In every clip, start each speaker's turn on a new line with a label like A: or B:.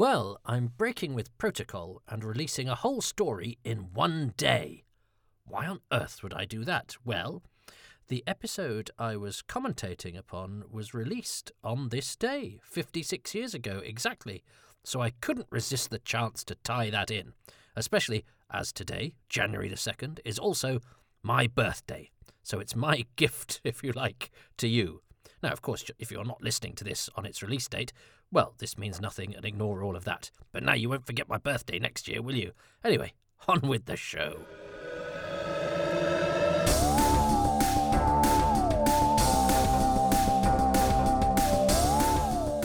A: Well, I'm breaking with protocol and releasing a whole story in one day. Why on earth would I do that? Well, the episode I was commentating upon was released on this day, 56 years ago exactly, so I couldn't resist the chance to tie that in, especially as today, January the 2nd, is also my birthday. So it's my gift, if you like, to you. Now, of course, if you're not listening to this on its release date, well, this means nothing and ignore all of that. But now you won't forget my birthday next year, will you? Anyway, on with the show.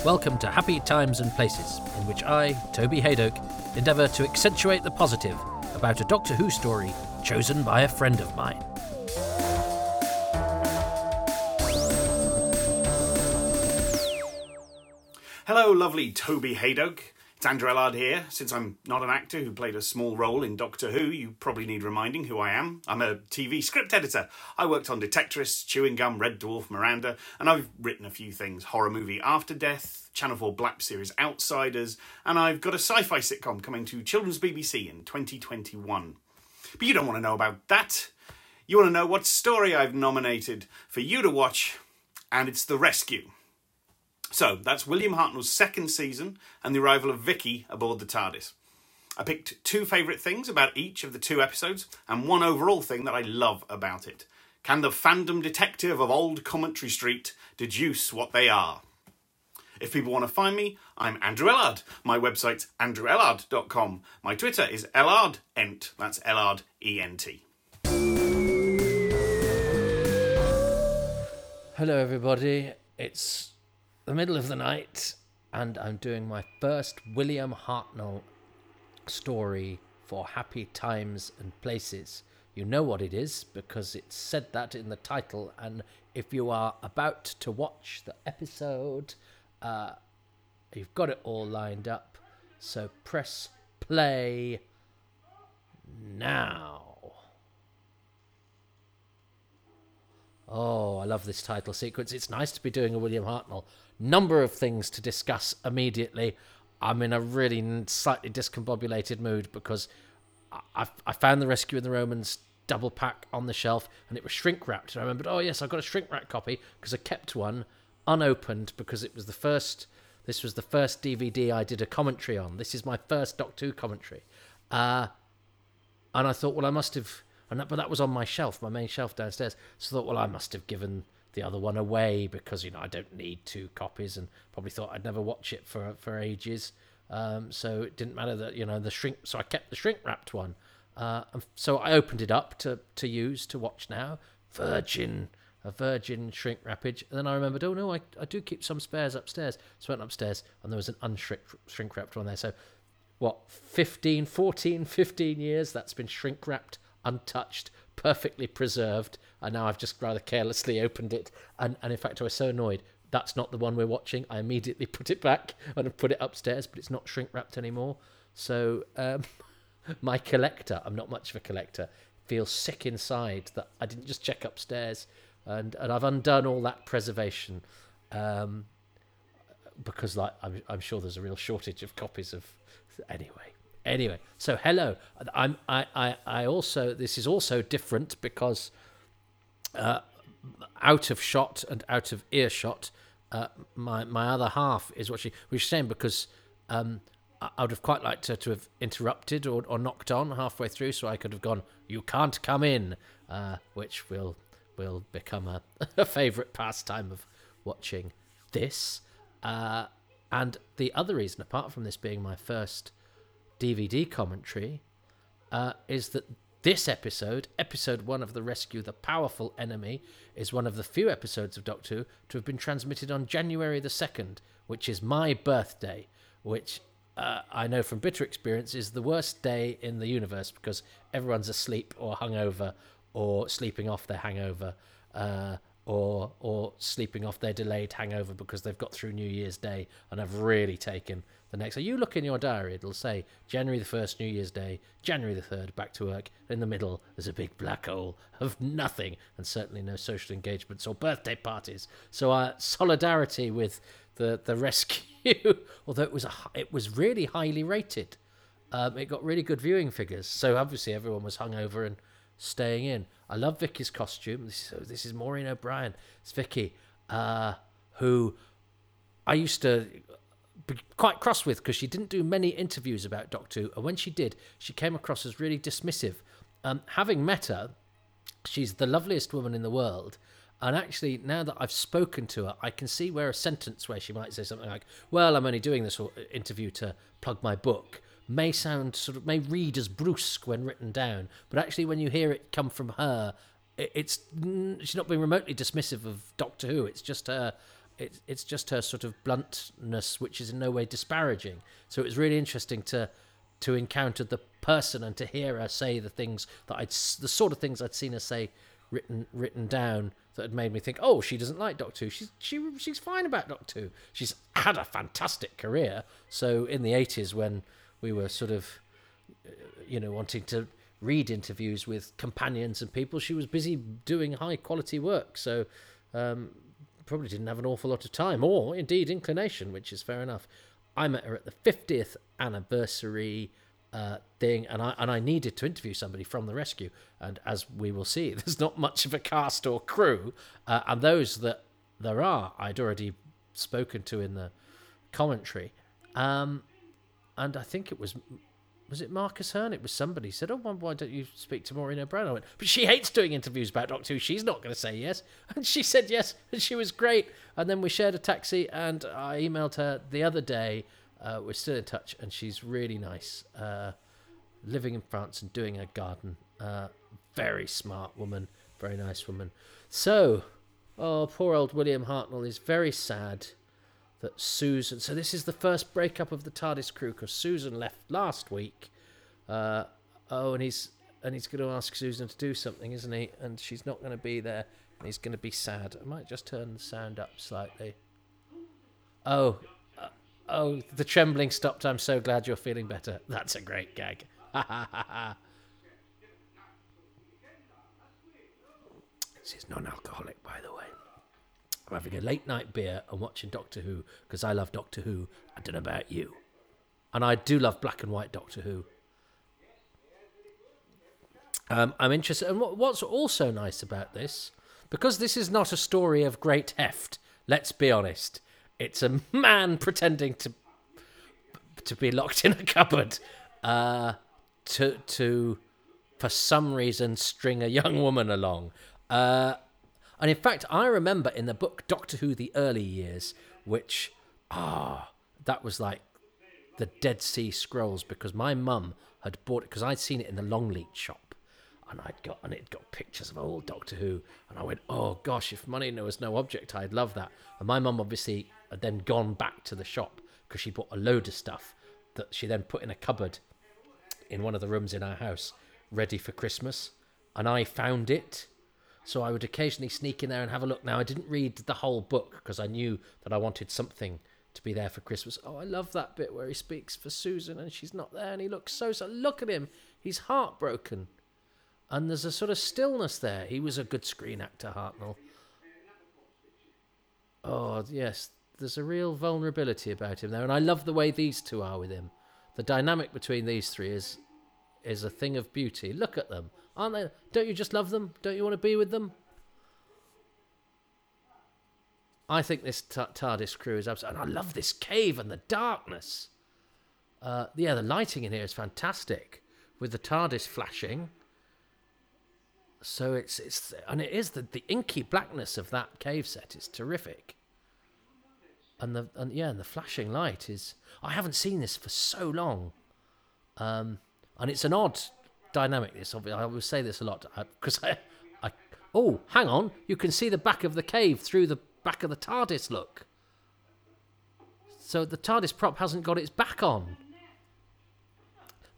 A: Welcome to Happy Times and Places, in which I, Toby Hadoke, endeavour to accentuate the positive about a Doctor Who story chosen by a friend of mine.
B: Hello, lovely Toby Hadoke. It's Andrew Ellard here. Since I'm not an actor who played a small role in Doctor Who, you probably need reminding who I am. I'm a TV script editor. I worked on Detectorists, Chewing Gum, Red Dwarf, Miranda, and I've written a few things horror movie After Death, Channel 4 Black series Outsiders, and I've got a sci fi sitcom coming to Children's BBC in 2021. But you don't want to know about that. You want to know what story I've nominated for you to watch, and it's The Rescue. So that's William Hartnell's second season and the arrival of Vicki aboard the TARDIS. I picked two favourite things about each of the two episodes and one overall thing that I love about it. Can the fandom detective of Old Commentary Street deduce what they are? If people want to find me, I'm Andrew Ellard. My website's andrewellard.com. My Twitter is ellardent. That's Ellard E N T.
A: Hello, everybody. It's the middle of the night, and I'm doing my first William Hartnell story for Happy Times and Places. You know what it is because it said that in the title, and if you are about to watch the episode, uh, you've got it all lined up. So press play now. Oh, I love this title sequence. It's nice to be doing a William Hartnell. Number of things to discuss immediately. I'm in a really slightly discombobulated mood because I, I found the Rescue in the Romans double pack on the shelf and it was shrink wrapped. And I remembered, oh, yes, I've got a shrink wrap copy because I kept one unopened because it was the first. This was the first DVD I did a commentary on. This is my first Doc 2 commentary. Uh, and I thought, well, I must have and that, but that was on my shelf, my main shelf downstairs. So I thought, well, I must have given the other one away because you know I don't need two copies, and probably thought I'd never watch it for for ages. Um, so it didn't matter that you know the shrink. So I kept the shrink wrapped one. Uh, so I opened it up to to use to watch now. Virgin, a virgin shrink wrappage. And then I remembered, oh no, I, I do keep some spares upstairs. So I went upstairs and there was an unshrink shrink wrapped one there. So what 15 14 15 years that's been shrink wrapped untouched, perfectly preserved, and now I've just rather carelessly opened it. And, and in fact, I was so annoyed. That's not the one we're watching. I immediately put it back and put it upstairs, but it's not shrink wrapped anymore. So um, my collector, I'm not much of a collector, feels sick inside that I didn't just check upstairs, and and I've undone all that preservation. Um, because like I'm, I'm sure there's a real shortage of copies of anyway Anyway, so hello. I'm I, I, I also this is also different because uh, out of shot and out of earshot, uh, my my other half is watching. Which is saying because um, I would have quite liked to, to have interrupted or, or knocked on halfway through, so I could have gone, "You can't come in," uh, which will will become a, a favourite pastime of watching this. Uh, and the other reason, apart from this being my first DVD commentary uh, is that this episode, episode one of The Rescue, The Powerful Enemy, is one of the few episodes of Doctor Who to have been transmitted on January the 2nd, which is my birthday, which uh, I know from bitter experience is the worst day in the universe because everyone's asleep or hungover or sleeping off their hangover. Uh, or or sleeping off their delayed hangover because they've got through New Year's Day and have really taken the next. So you look in your diary, it'll say January the 1st, New Year's Day, January the 3rd, back to work. In the middle, there's a big black hole of nothing and certainly no social engagements or birthday parties. So, uh, solidarity with the, the rescue. although it was a, it was really highly rated. Um, it got really good viewing figures, so obviously everyone was hungover and staying in. I love Vicki's costume. This is, this is Maureen O'Brien. It's Vicki, uh, who I used to be quite cross with because she didn't do many interviews about Doctor Who, and when she did, she came across as really dismissive. Um, having met her, she's the loveliest woman in the world. And actually, now that I've spoken to her, I can see where a sentence where she might say something like, "Well, I'm only doing this uh, interview to plug my book," may sound sort of may read as brusque when written down, but actually, when you hear it come from her, it, it's she's not being remotely dismissive of Doctor Who. It's just her. It's it's just her sort of bluntness, which is in no way disparaging. So it was really interesting to to encounter the person and to hear her say the things that I'd the sort of things I'd seen her say written written down that had made me think, oh, she doesn't like Doctor Who. She's she she's fine about Doctor Who. She's had a fantastic career. So in the eighties when we were sort of uh, you know wanting to read interviews with companions and people, she was busy doing high quality work. So um, probably didn't have an awful lot of time or indeed inclination, which is fair enough. I met her at the 50th anniversary uh, thing, and I and I needed to interview somebody from the rescue. And as we will see, there's not much of a cast or crew, uh, and those that there are, I'd already spoken to in the commentary. Um, and I think it was was it Marcus Hearn? It was somebody said, "Oh, why- don't you speak to Maureen O'Brien?" I went, "But she hates doing interviews about Doctor Who. She's not going to say yes." And she said yes, and she was great. And then we shared a taxi, and I emailed her the other day. Uh, we're still in touch, and she's really nice. Uh, living in France and doing her garden. Uh, very smart woman, very nice woman. So, oh, poor old William Hartnell is very sad that Susan. So this is the first breakup of the TARDIS crew because Susan left last week. Uh, oh, and he's and he's going to ask Susan to do something, isn't he? And she's not going to be there, and he's going to be sad. I might just turn the sound up slightly. Oh, uh, oh, the trembling stopped. I'm so glad you're feeling better. That's a great gag. This is non-alcoholic, by the way. I'm having a late night beer and watching Doctor Who because I love Doctor Who. I don't know about you. And I do love black and white Doctor Who. Um, I'm interested. And what's also nice about this, because this is not a story of great heft, let's be honest. It's a man pretending to to be locked in a cupboard uh, to to for some reason string a young woman along. Uh, and in fact, I remember in the book Doctor Who: The Early Years, which ah, that was like the Dead Sea Scrolls because my mum had bought it because I'd seen it in the Longleat shop, and I'd got and it got pictures of old Doctor Who, and I went, oh gosh, if money was no object, I'd love that. And my mum obviously had then gone back to the shop because she bought a load of stuff that she then put in a cupboard in one of the rooms in our house, ready for Christmas, and I found it. So I would occasionally sneak in there and have a look. Now I didn't read the whole book because I knew that I wanted something to be there for Christmas. Oh, I love that bit where he speaks for Susan and she's not there and he looks so so. Look at him, he's heartbroken, and there's a sort of stillness there. He was a good screen actor, Hartnell. Oh yes, there's a real vulnerability about him there, and I love the way these two are with him. The dynamic between these three is is a thing of beauty. Look at them, aren't they? Don't you just love them? Don't you want to be with them? I think this t- TARDIS crew is absolutely. And I love this cave and the darkness. Uh, yeah, the lighting in here is fantastic with the TARDIS flashing. So it's it's and it is the the inky blackness of that cave set is terrific. And the and yeah, and the flashing light is. I haven't seen this for so long. Um, and it's an odd dynamic. This obviously, I will say this a lot because I, I, oh, hang on, you can see the back of the cave through the back of the TARDIS. Look, so the TARDIS prop hasn't got its back on.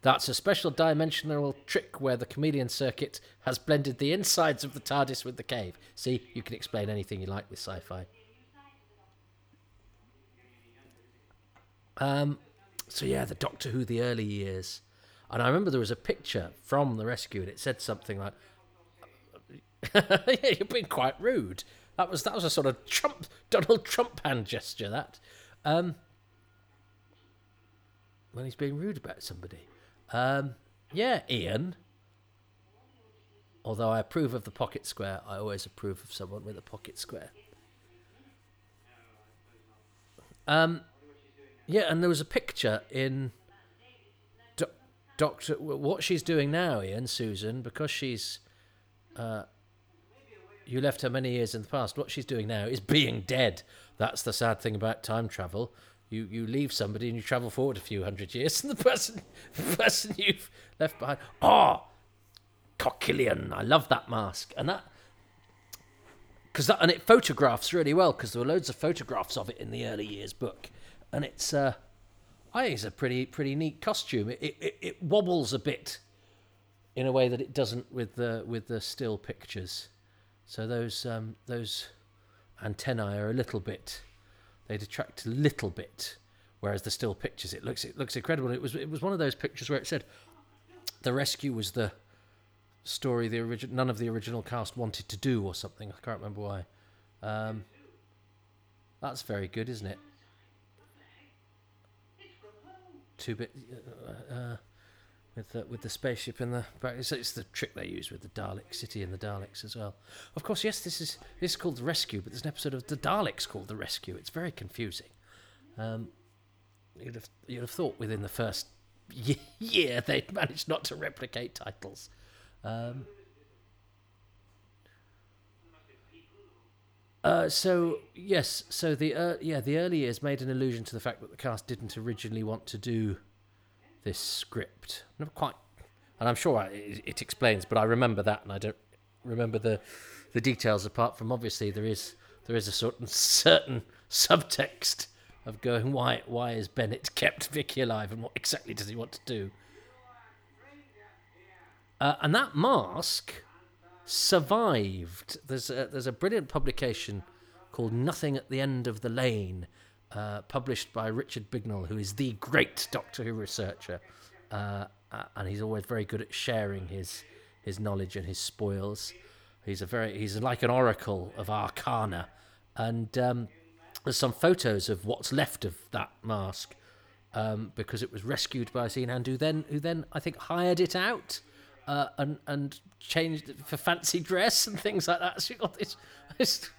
A: That's a special dimensional trick where the chameleon circuit has blended the insides of the TARDIS with the cave. See, you can explain anything you like with sci-fi. Um, so yeah, the Doctor Who, the early years. And I remember there was a picture from the rescue, and it said something like, "Yeah, you're being quite rude." That was that was a sort of Trump Donald Trump hand gesture. That, um, when he's being rude about somebody. Um, yeah, Ian. Although I approve of the pocket square, I always approve of someone with a pocket square. Um, yeah, and there was a picture in Doctor. What she's doing now, Ian, Susan, because she's. Uh, you left her many years in the past. What she's doing now is being dead. That's the sad thing about time travel. You you leave somebody and you travel forward a few hundred years, and the person the person you've left behind. Oh, Koquillion. I love that mask, and that because that and it photographs really well because there were loads of photographs of it in the early years book, and it's uh, I think it's a pretty pretty neat costume. It it, it wobbles a bit in a way that it doesn't with the with the still pictures. So those um, those antennae are a little bit they detract a little bit, whereas the still pictures it looks it looks incredible. It was it was one of those pictures where it said the rescue was the story the original none of the original cast wanted to do or something. I can't remember why. Um, that's very good, isn't it? Two bit uh, uh, with the, with the spaceship in the back. It's, it's the trick they use with the Dalek City and the Daleks as well. Of course, yes, this is this is called the Rescue, but there's an episode of the Daleks called the Rescue. It's very confusing. Um, you'd have you'd have thought within the first ye- year they'd managed not to replicate titles. Um, uh, so yes, so the uh, yeah the early years made an allusion to the fact that the cast didn't originally want to do this script. Not quite, and I'm sure I, it, it explains, but I remember that, and I don't remember the the details. Apart from obviously there is there is a certain certain subtext of going why why is Bennett kept Vicki alive, and what exactly does he want to do? Uh, and that mask survived. There's a, there's a brilliant publication called Nothing at the End of the Lane, uh, published by Richard Bignell, who is the great Doctor Who researcher, uh, and he's always very good at sharing his his knowledge and his spoils. He's a very he's like an oracle of arcana, and um, there's some photos of what's left of that mask um, because it was rescued by scene then who then I think hired it out uh, and and changed it for fancy dress and things like that. So you got this this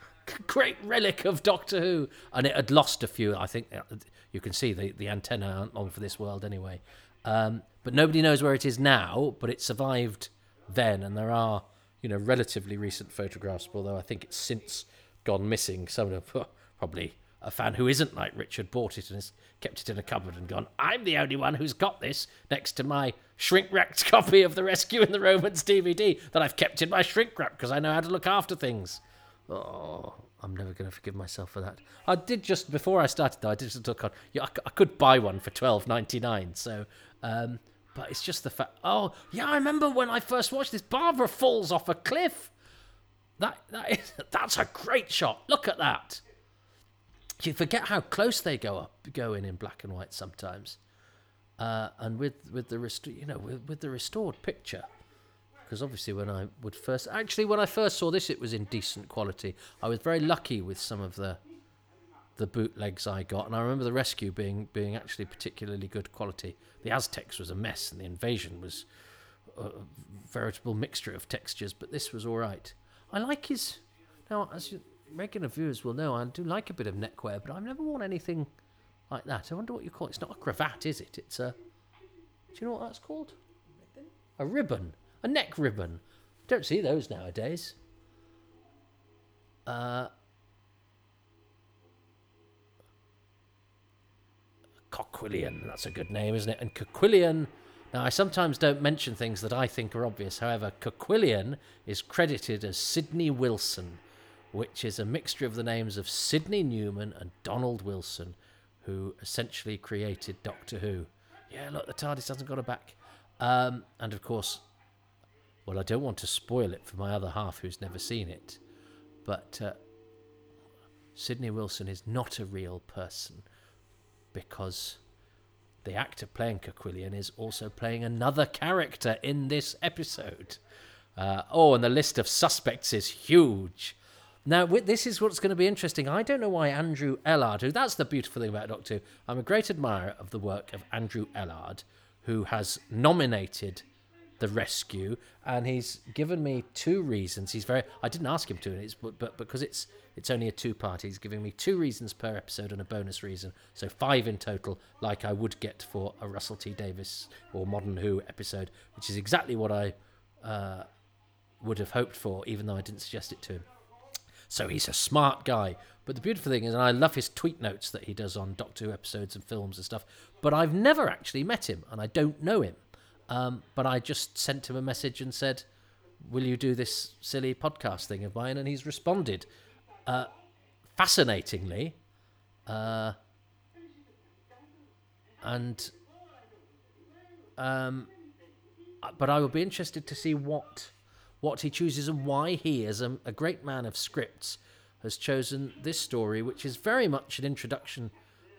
A: great relic of Doctor Who, and it had lost a few. I think uh, you can see the the antenna aren't on for this world anyway. Um, but nobody knows where it is now. But it survived then, and there are you know relatively recent photographs. Although I think it's since gone missing. Some of probably a fan who isn't like Richard bought it and has kept it in a cupboard and gone, I'm the only one who's got this next to my shrink wrapped copy of The Rescue in the Romans DVD that I've kept in my shrink wrap because I know how to look after things. Oh, I'm never going to forgive myself for that. I did just before I started though. I did just look on. Yeah, I, I could buy one for twelve ninety nine. So, um, but it's just the fact. Oh, yeah, I remember when I first watched this. Barbara falls off a cliff. That that is that's a great shot. Look at that you forget how close they go up, go in in black and white sometimes. Uh, and with with the rest, you know, with, with the restored picture, because obviously when I would first, actually when I first saw this, it was in decent quality. I was very lucky with some of the the bootlegs I got, and I remember the rescue being being actually particularly good quality. The Aztecs was a mess, and the invasion was a veritable mixture of textures, but this was all right. I like his now as regular viewers will know I do like a bit of neckwear, but I've never worn anything like that. I wonder what you call it. It's not a cravat, is it? It's a. Do you know what that's called? A ribbon, a neck ribbon. Don't see those nowadays. Uh, Koquillion, that's a good name, isn't it? And Koquillion. Now, I sometimes don't mention things that I think are obvious. However, Koquillion is credited as Sidney Wilson, which is a mixture of the names of Sidney Newman and Donald Wilson, who essentially created Doctor Who. Yeah, look, the TARDIS hasn't got a back. Um, and of course, well, I don't want to spoil it for my other half who's never seen it, but uh, Sidney Wilson is not a real person because the actor playing Koquillion is also playing another character in this episode. Uh, oh, and the list of suspects is huge. Now, this is what's going to be interesting. I don't know why Andrew Ellard, who that's the beautiful thing about Doctor Who, I'm a great admirer of the work of Andrew Ellard, who has nominated The Rescue, and he's given me two reasons. He's very, I didn't ask him to, and it's, but, but because it's it's only a two part, he's giving me two reasons per episode and a bonus reason, so five in total, like I would get for a Russell T Davies or Modern Who episode, which is exactly what I uh, would have hoped for, even though I didn't suggest it to him. So he's a smart guy. But the beautiful thing is, and I love his tweet notes that he does on Doctor Who episodes and films and stuff. But I've never actually met him, and I don't know him. Um, but I just sent him a message and said, "Will you do this silly podcast thing of mine?" And he's responded, uh, fascinatingly, uh, and um, but I would be interested to see what what he chooses and why he, as a, a great man of scripts, has chosen this story, which is very much an introduction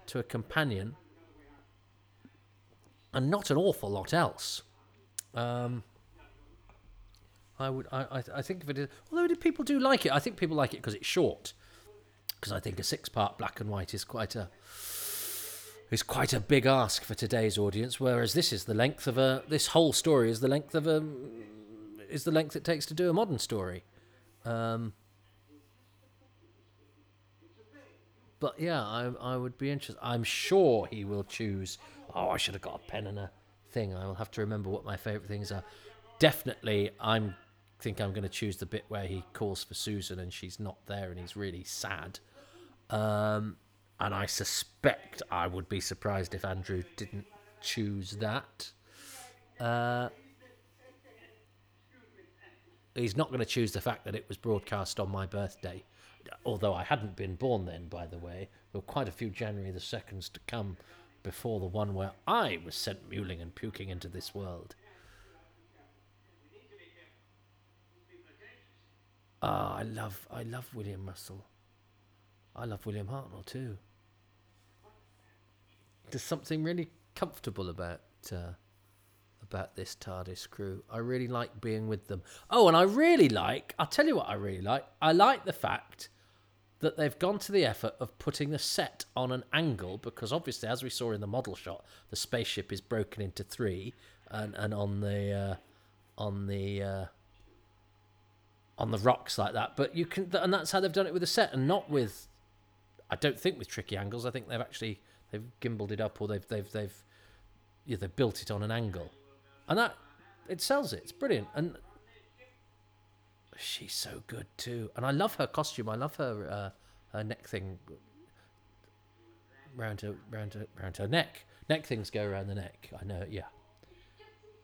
A: to a companion, and not an awful lot else. Um, I would, I, I, think of it although people do like it, I think people like it because it's short. Because I think a six-part black and white is quite a, is quite a big ask for today's audience. Whereas this is the length of a, this whole story is the length of a, is the length it takes to do a modern story. Um, but yeah, I I would be interested. I'm sure he will choose. Oh, I should have got a pen and a thing. I will have to remember what my favourite things are. Definitely, I'm think I'm going to choose the bit where he calls for Susan and she's not there and he's really sad. Um, and I suspect I would be surprised if Andrew didn't choose that. Uh, he's not going to choose the fact that it was broadcast on my birthday. Although I hadn't been born then, by the way. There were quite a few January the 2nds to come before the one where I was sent mewling and puking into this world. Ah, I love, I love William Russell. I love William Hartnell too. There's something really comfortable about uh, about this TARDIS crew. I really like being with them. Oh, and I really like, I'll tell you what I really like. I like the fact that they've gone to the effort of putting the set on an angle because obviously, as we saw in the model shot, the spaceship is broken into three, and, and on the uh, on the uh, on the rocks like that. But you can, and that's how they've done it with the set, and not with. I don't think with tricky angles. I think they've actually they've gimbaled it up, or they've they've they've yeah they've built it on an angle, and that it sells it. It's brilliant, and she's so good too. And I love her costume. I love her uh, her neck thing round her round her round her neck. Neck things go around the neck. I know. Yeah.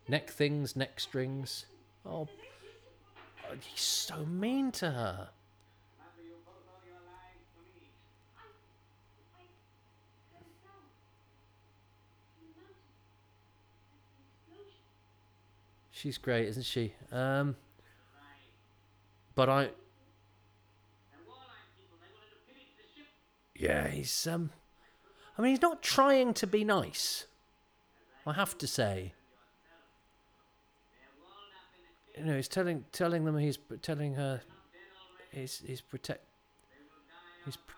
A: Neck things, neck strings. Oh, he's so mean to her. She's great, isn't she? Um, but I. Yeah, he's um. I mean, he's not trying to be nice. I have to say. You know, he's telling telling them he's telling her he's he's protect he's pr-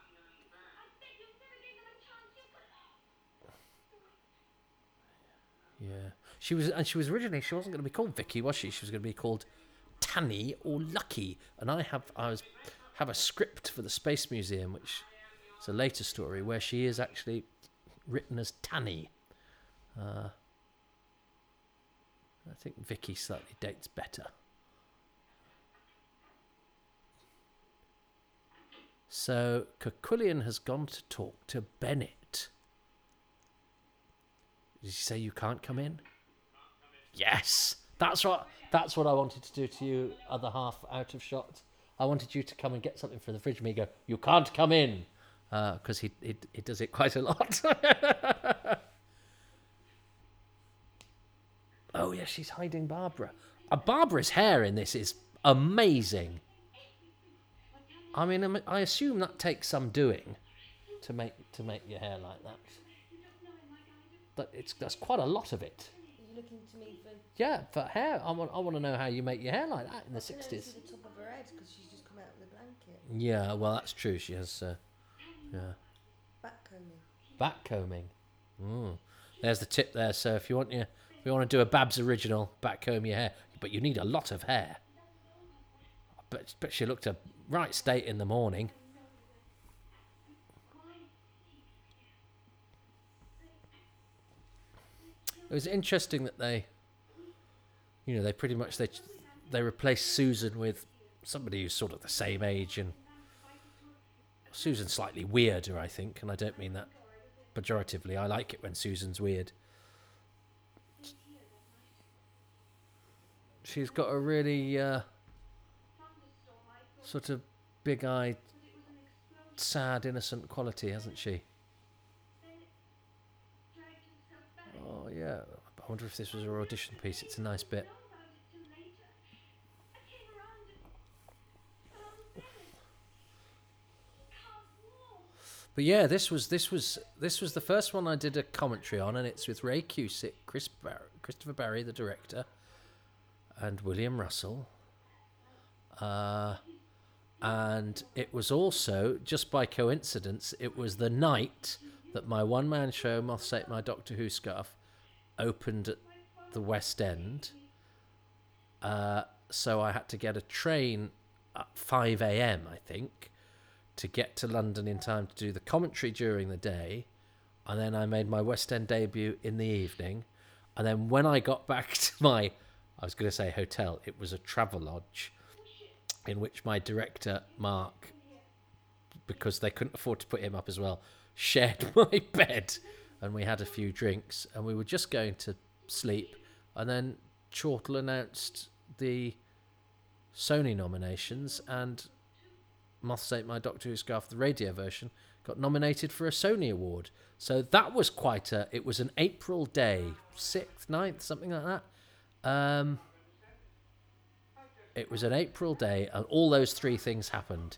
A: yeah. She was and she was originally she wasn't going to be called Vicki, was she? She was going to be called Tanni or Lucky. And I have I was have a script for the Space Museum, which is a later story where she is actually written as Tanni. Uh, I think Vicki slightly dates better. So Koquillion has gone to talk to Bennett. Did you say you can't come in? Yes, that's what that's what I wanted to do to you. Other half out of shot. I wanted you to come and get something from the fridge. Me go, you can't come in, because he, he he does it quite a lot. oh yeah, she's hiding Barbara. Uh, Barbara's hair in this is amazing. I mean, I assume that takes some doing to make to make your hair like that. But it's that's quite a lot of it.
C: Looking to me for
A: Yeah, for hair, I want I want to know how you make your hair like that in the sixties.
C: the top of her head? because she's just come out of the blanket.
A: Yeah, well, that's true. She has, uh, yeah,
C: Back combing.
A: back combing. Mm. There's the tip there. So if you want your, if you want to do a Babs original, back comb your hair, but you need a lot of hair. But but she looked a right state in the morning. It was interesting that they, you know, they pretty much they they replaced Susan with somebody who's sort of the same age and Susan's slightly weirder, I think, and I don't mean that pejoratively. I like it when Susan's weird. She's got a really uh, sort of big-eyed, sad, innocent quality, hasn't she? Yeah. I wonder if this was her audition piece. It's a nice bit. But yeah, this was this was this was the first one I did a commentary on, and it's with Ray Cusick, Chris Bar- Christopher Barry, the director, and William Russell. Uh, and it was also just by coincidence, it was the night that my one-man show, Moths Ate My Doctor Who Scarf, opened at the West End. Uh, so I had to get a train at 5 a.m., I think, to get to London in time to do the commentary during the day. And then I made my West End debut in the evening. And then when I got back to my, I was going to say hotel, it was a travel lodge in which my director, Mark, because they couldn't afford to put him up as well, shared my bed. And we had a few drinks and we were just going to sleep. And then Chortle announced the Sony nominations and Moths Ate My Doctor Who Scarf, the radio version, got nominated for a Sony Award. So that was quite a. It was an April day, sixth, 9th, something like that. Um, it was an April day, and all those three things happened,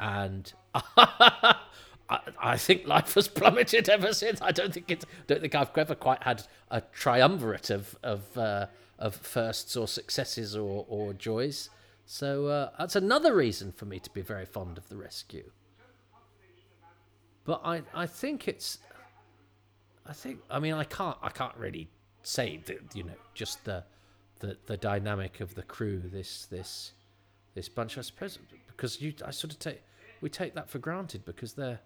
A: and I, I think life has plummeted ever since. I don't think it's. Don't think I've ever quite had a triumvirate of of uh, of firsts or successes or or joys. So uh, that's another reason for me to be very fond of the rescue. But I, I think it's, I think I mean I can't I can't really say that you know just the, the the dynamic of the crew this this this bunch I suppose because you I sort of take we take that for granted because they're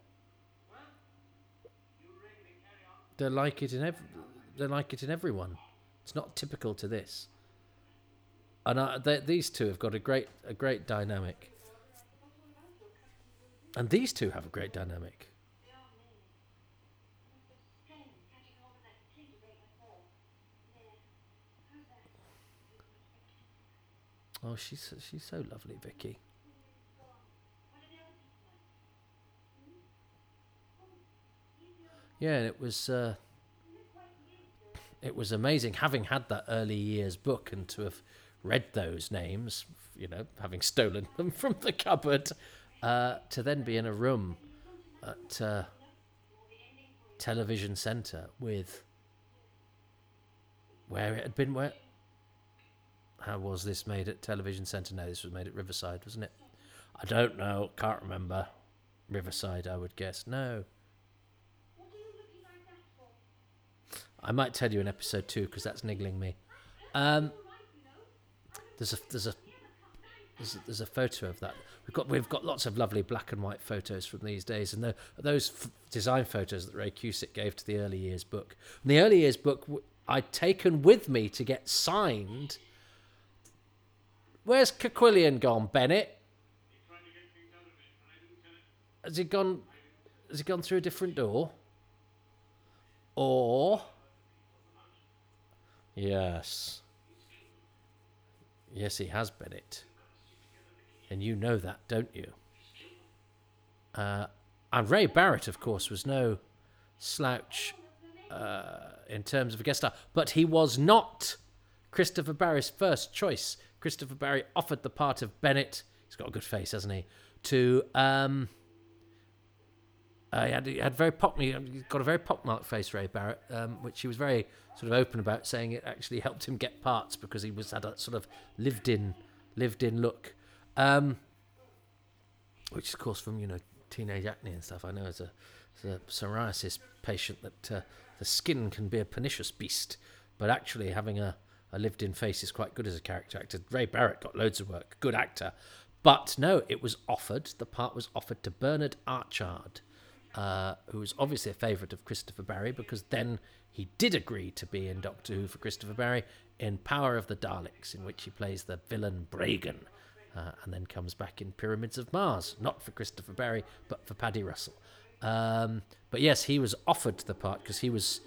A: they're like it in ev- they're like it in everyone. It's not typical to this. And uh, they, these two have got a great a great dynamic. And these two have a great dynamic. Oh she's she's so lovely vicki yeah and it was uh, it was amazing having had that early years book and to have read those names, you know, having stolen them from the cupboard, uh, to then be in a room at uh, Television Centre with where it had been. Where how was this made at Television Centre? No, this was made at Riverside, wasn't it? I don't know. Can't remember. Riverside, I would guess. No. I might tell you in episode two because that's niggling me. Um, there's a there's a there's a, there's a photo of that. We've got we've got lots of lovely black and white photos from these days, and the, those f- design photos that Ray Cusick gave to the early years book. And the early years book w- I'd taken with me to get signed. Where's Koquillion gone, Bennett? Has he gone? Has he gone through a different door? Or yes. Yes, he has, Bennett. And you know that, don't you? Uh, and Ray Barrett, of course, was no slouch uh, in terms of a guest star, but he was not Christopher Barry's first choice. Christopher Barry offered the part of Bennett. He's got a good face, hasn't he? To um, uh, he had he had very pop he got a very pockmarked face, Ray Barrett, um, which he was very sort of open about, saying it actually helped him get parts because he was had a sort of lived in lived in look. Um, which of course, from you know teenage acne and stuff. I know as a, as a psoriasis patient that uh, the skin can be a pernicious beast, but actually having a, a lived-in face is quite good as a character actor. Ray Barrett got loads of work, good actor, but no, it was offered. The part was offered to Bernard Archard, uh, who was obviously a favourite of Christopher Barry, because then he did agree to be in Doctor Who for Christopher Barry in Power of the Daleks, in which he plays the villain Bragen uh, and then comes back in Pyramids of Mars, not for Christopher Barry, but for Paddy Russell. Um, but yes, he was offered the part because he was,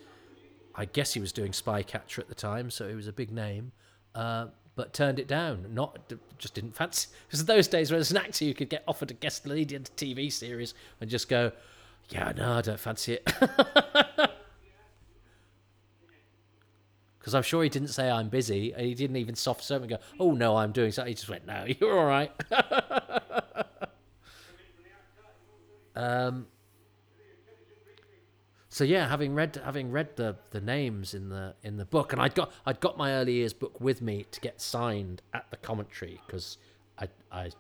A: I guess he was doing Spycatcher at the time, so he was a big name, uh, but turned it down. Not just didn't fancy. Because those days, where as an actor, you could get offered a guest lead in a TV series and just go, "Yeah, no, I don't fancy it." Because I'm sure he didn't say I'm busy. and He didn't even soft serve and go, "Oh no, I'm doing something." He just went, "No, you're all right." um. So yeah, having read having read the, the names in the in the book, and I'd got I'd got my early years book with me to get signed at the commentary because I I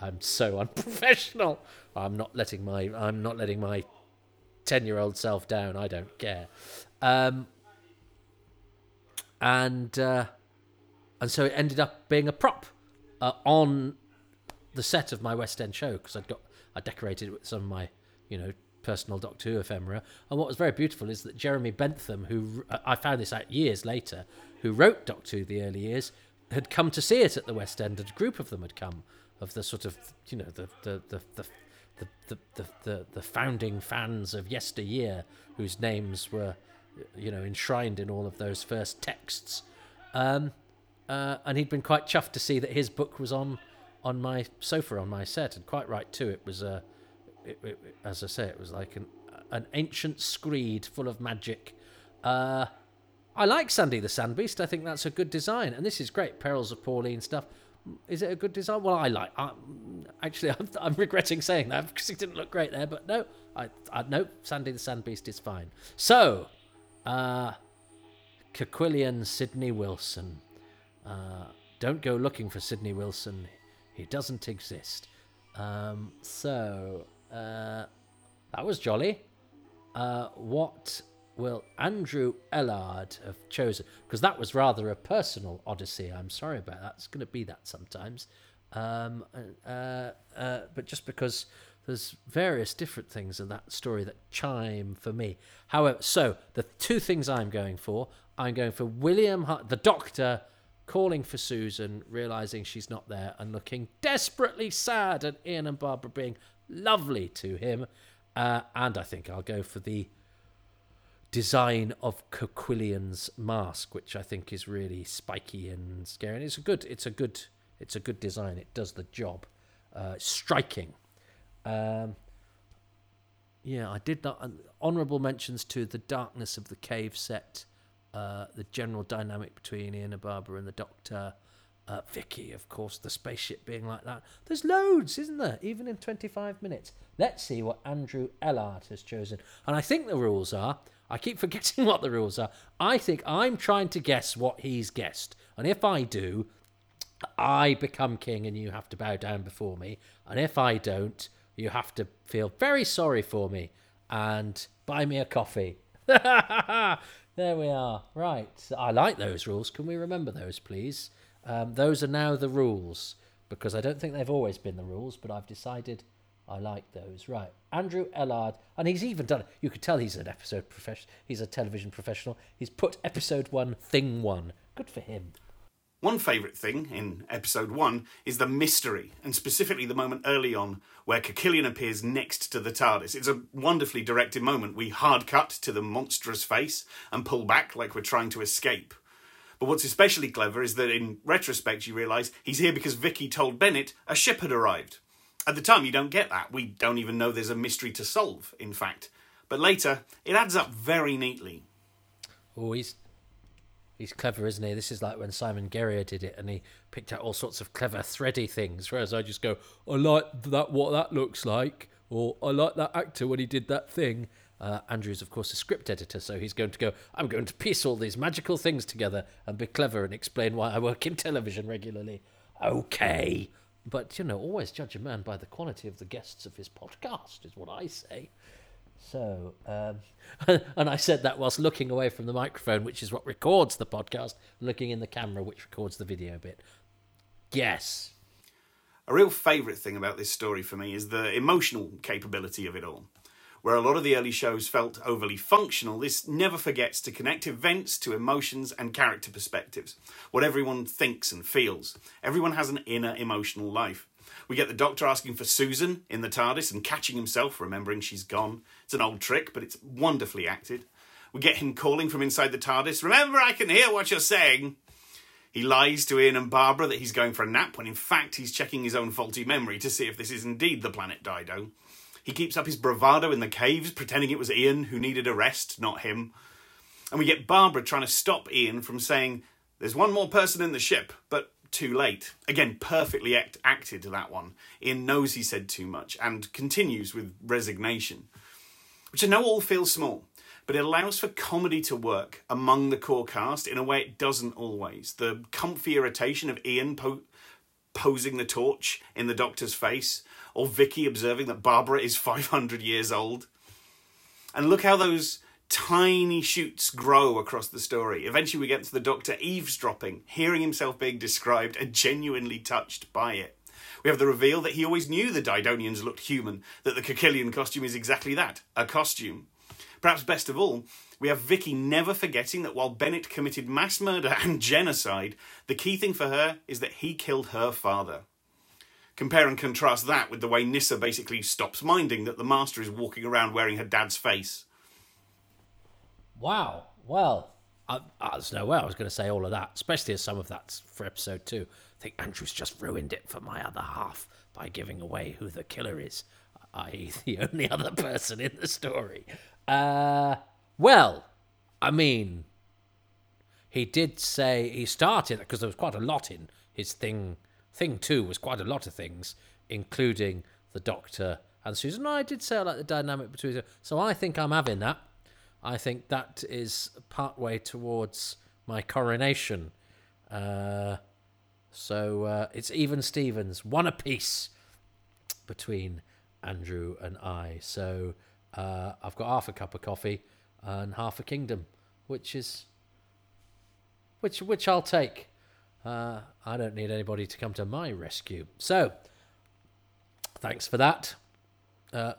A: I'm so unprofessional. I'm not letting my I'm not letting my ten year old self down. I don't care. Um, and uh, and so it ended up being a prop uh, on the set of my West End show because I'd got I decorated it with some of my you know personal Doctor Who ephemera. And what was very beautiful is that Jeremy Bentham, who I found this out years later, who wrote Doctor Who the early years, had come to see it at the West End, and a group of them had come of the sort of you know the the the the the, the, the, the, the founding fans of yesteryear whose names were you know enshrined in all of those first texts. Um, uh, and he'd been quite chuffed to see that his book was on on my sofa on my set. And quite right too it was a it, it, as I say it was like an an ancient screed full of magic. Uh, I like Sandy the Sand Beast I think that's a good design. And this is great. Perils of Pauline stuff is it a good design? Well, I like. I, actually, I'm, I'm, regretting saying that because it didn't look great there. But no, I, I no. Sandy the Sand Beast is fine. So, uh, Koquillion Sidney Wilson. Uh, don't go looking for Sidney Wilson. He doesn't exist. Um, so uh, that was jolly. Uh, what will Andrew Ellard have chosen? Because that was rather a personal odyssey. I'm sorry about that. It's going to be that sometimes. Um, uh, uh, but just because there's various different things in that story that chime for me. However, so the two things I'm going for, I'm going for William, the doctor, calling for Susan, realizing she's not there, and looking desperately sad, and Ian and Barbara being lovely to him. Uh, and I think I'll go for the design of Koquillion's mask, which I think is really spiky and scary. And it's a good, it's a good, it's a good design. It does the job. Uh, striking. Um, yeah, I did that. Honourable mentions to the darkness of the cave set, uh, the general dynamic between Ian and Barbara and the Doctor, uh, Vicki, of course, the spaceship being like that. There's loads, isn't there? Even in 25 minutes. Let's see what Andrew Ellard has chosen. And I think the rules are I keep forgetting what the rules are. I think I'm trying to guess what he's guessed. And if I do, I become king and you have to bow down before me. And if I don't, you have to feel very sorry for me and buy me a coffee. there we are. Right. I like those rules. Can we remember those, please? Um, those are now the rules because I don't think they've always been the rules, but I've decided I like those. Right. Andrew Ellard, and he's even done. You could tell he's an episode professional. He's a television professional. He's put episode one, thing one. Good for him.
B: One favourite thing in episode one is the mystery, and specifically the moment early on where Koquillion appears next to the TARDIS. It's a wonderfully directed moment. We hard cut to the monstrous face and pull back like we're trying to escape. But what's especially clever is that in retrospect you realise he's here because Vicki told Bennett a ship had arrived. At the time, you don't get that. We don't even know there's a mystery to solve, in fact. But later, it adds up very neatly.
A: Oh, he's he's clever, isn't he? This is like when Simon Guerrier did it, and he picked out all sorts of clever, thready things. Whereas I just go, I like that, what that looks like, or I like that actor when he did that thing. Uh, Andrew's, of course, a script editor, so he's going to go, I'm going to piece all these magical things together and be clever and explain why I work in television regularly. Okay, But, you know, always judge a man by the quality of the guests of his podcast, is what I say. So, um, and I said that whilst looking away from the microphone, which is what records the podcast, looking in the camera, which records the video bit. Yes.
B: A real favourite thing about this story for me is the emotional capability of it all. Where a lot of the early shows felt overly functional, this never forgets to connect events to emotions and character perspectives. What everyone thinks and feels. Everyone has an inner emotional life. We get the doctor asking for Susan in the TARDIS and catching himself, remembering she's gone. It's an old trick, but it's wonderfully acted. We get him calling from inside the TARDIS, Remember, I can hear what you're saying. He lies to Ian and Barbara that he's going for a nap when in fact he's checking his own faulty memory to see if this is indeed the planet Dido. He keeps up his bravado in the caves, pretending it was Ian who needed a rest, not him. And we get Barbara trying to stop Ian from saying, There's one more person in the ship, but too late. Again, perfectly act- acted that one. Ian knows he said too much and continues with resignation. Which I know all feels small, but it allows for comedy to work among the core cast in a way it doesn't always. The comfy irritation of Ian po- posing the torch in the doctor's face, or Vicki observing that Barbara is 500 years old. And look how those tiny shoots grow across the story. Eventually, we get to the Doctor eavesdropping, hearing himself being described and genuinely touched by it. We have the reveal that he always knew the Didonians looked human, that the Koquillion costume is exactly that a costume. Perhaps best of all, we have Vicki never forgetting that while Bennett committed mass murder and genocide, the key thing for her is that he killed her father. Compare and contrast that with the way Nyssa basically stops minding that the Master is walking around wearing her dad's face.
A: Wow. Well, I, I, there's no way I was going to say all of that, especially as some of that's for episode two. I think Andrew's just ruined it for my other half by giving away who the killer is, i.e., the only other person in the story. Uh, well, I mean, he did say he started because there was quite a lot in his thing. Thing two was quite a lot of things, including the Doctor and Susan. I did say I like the dynamic between them, so I think I'm having that. I think that is part way towards my coronation. Uh, so uh, it's even Stevens, one apiece between Andrew and I. So uh, I've got half a cup of coffee and half a kingdom, which is which which I'll take. Uh, I don't need anybody to come to my rescue. So thanks for that. Uh,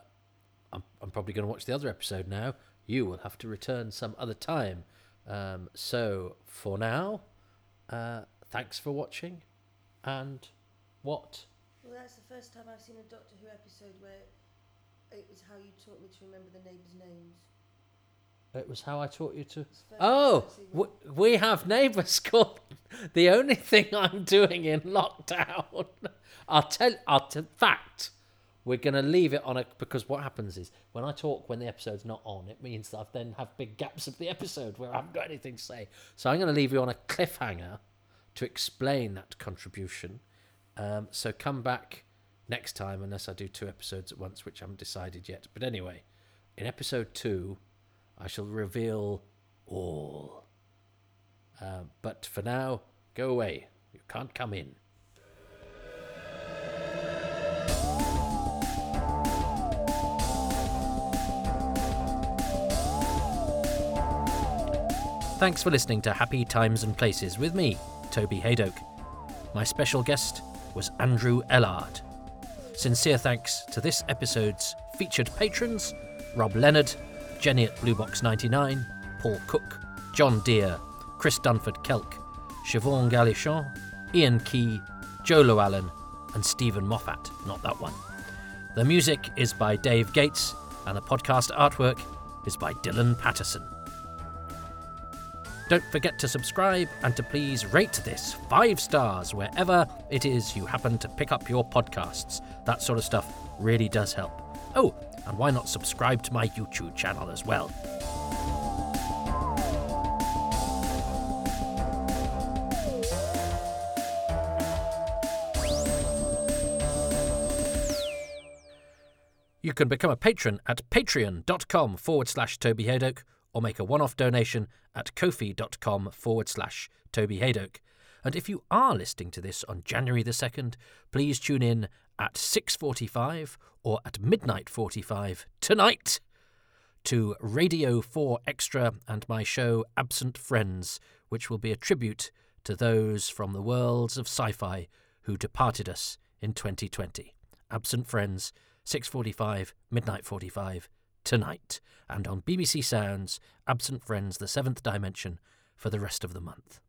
A: I'm, I'm probably going to watch the other episode now you will have to return some other time. Um, so for now, uh, thanks for watching, and what?
C: Well, that's the first time I've seen a Doctor Who episode where it was how you taught me to remember the neighbours' names.
A: It was how I taught you to.
C: It's the first
A: Oh, w- we have neighbours called. The only thing I'm doing in lockdown, I'll tell. I'll t- fact. We're going to leave it on a because what happens is when I talk when the episode's not on, it means that I've then have big gaps of the episode where I haven't got anything to say. So I'm going to leave you on a cliffhanger to explain that contribution. Um, so come back next time, unless I do two episodes at once, which I haven't decided yet. But anyway, in episode two, I shall reveal all. Uh, but for now, go away. You can't come in. Thanks for listening to Happy Times and Places with me, Toby Hadoke. My special guest was Andrew Ellard. Sincere thanks to this episode's featured patrons Rob Leonard, Jenny at Bluebox99, Paul Cook, John Deere, Chris Dunford Kelk, Siobhan Galichon, Ian Key, Joe Llewellyn, and Stephen Moffat, not that one. The music is by Dave Gates, and the podcast artwork is by Dylan Patterson. Don't forget to subscribe and to please rate this five stars wherever it is you happen to pick up your podcasts. That sort of stuff really does help. Oh, and why not subscribe to my YouTube channel as well? You can become a patron at patreon.com forward slash Toby Hadoke or make a one off donation at kofi.com forward slash Toby Hadoke. And if you are listening to this on January the 2nd, please tune in at 6:45 or at midnight 45 tonight to Radio 4 Extra and my show Absent Friends, which will be a tribute to those from the worlds of sci-fi who departed us in 2020. Absent Friends, 6:45, midnight 45 tonight, and on BBC Sounds, Absent Friends: The Seventh Dimension for the rest of the month.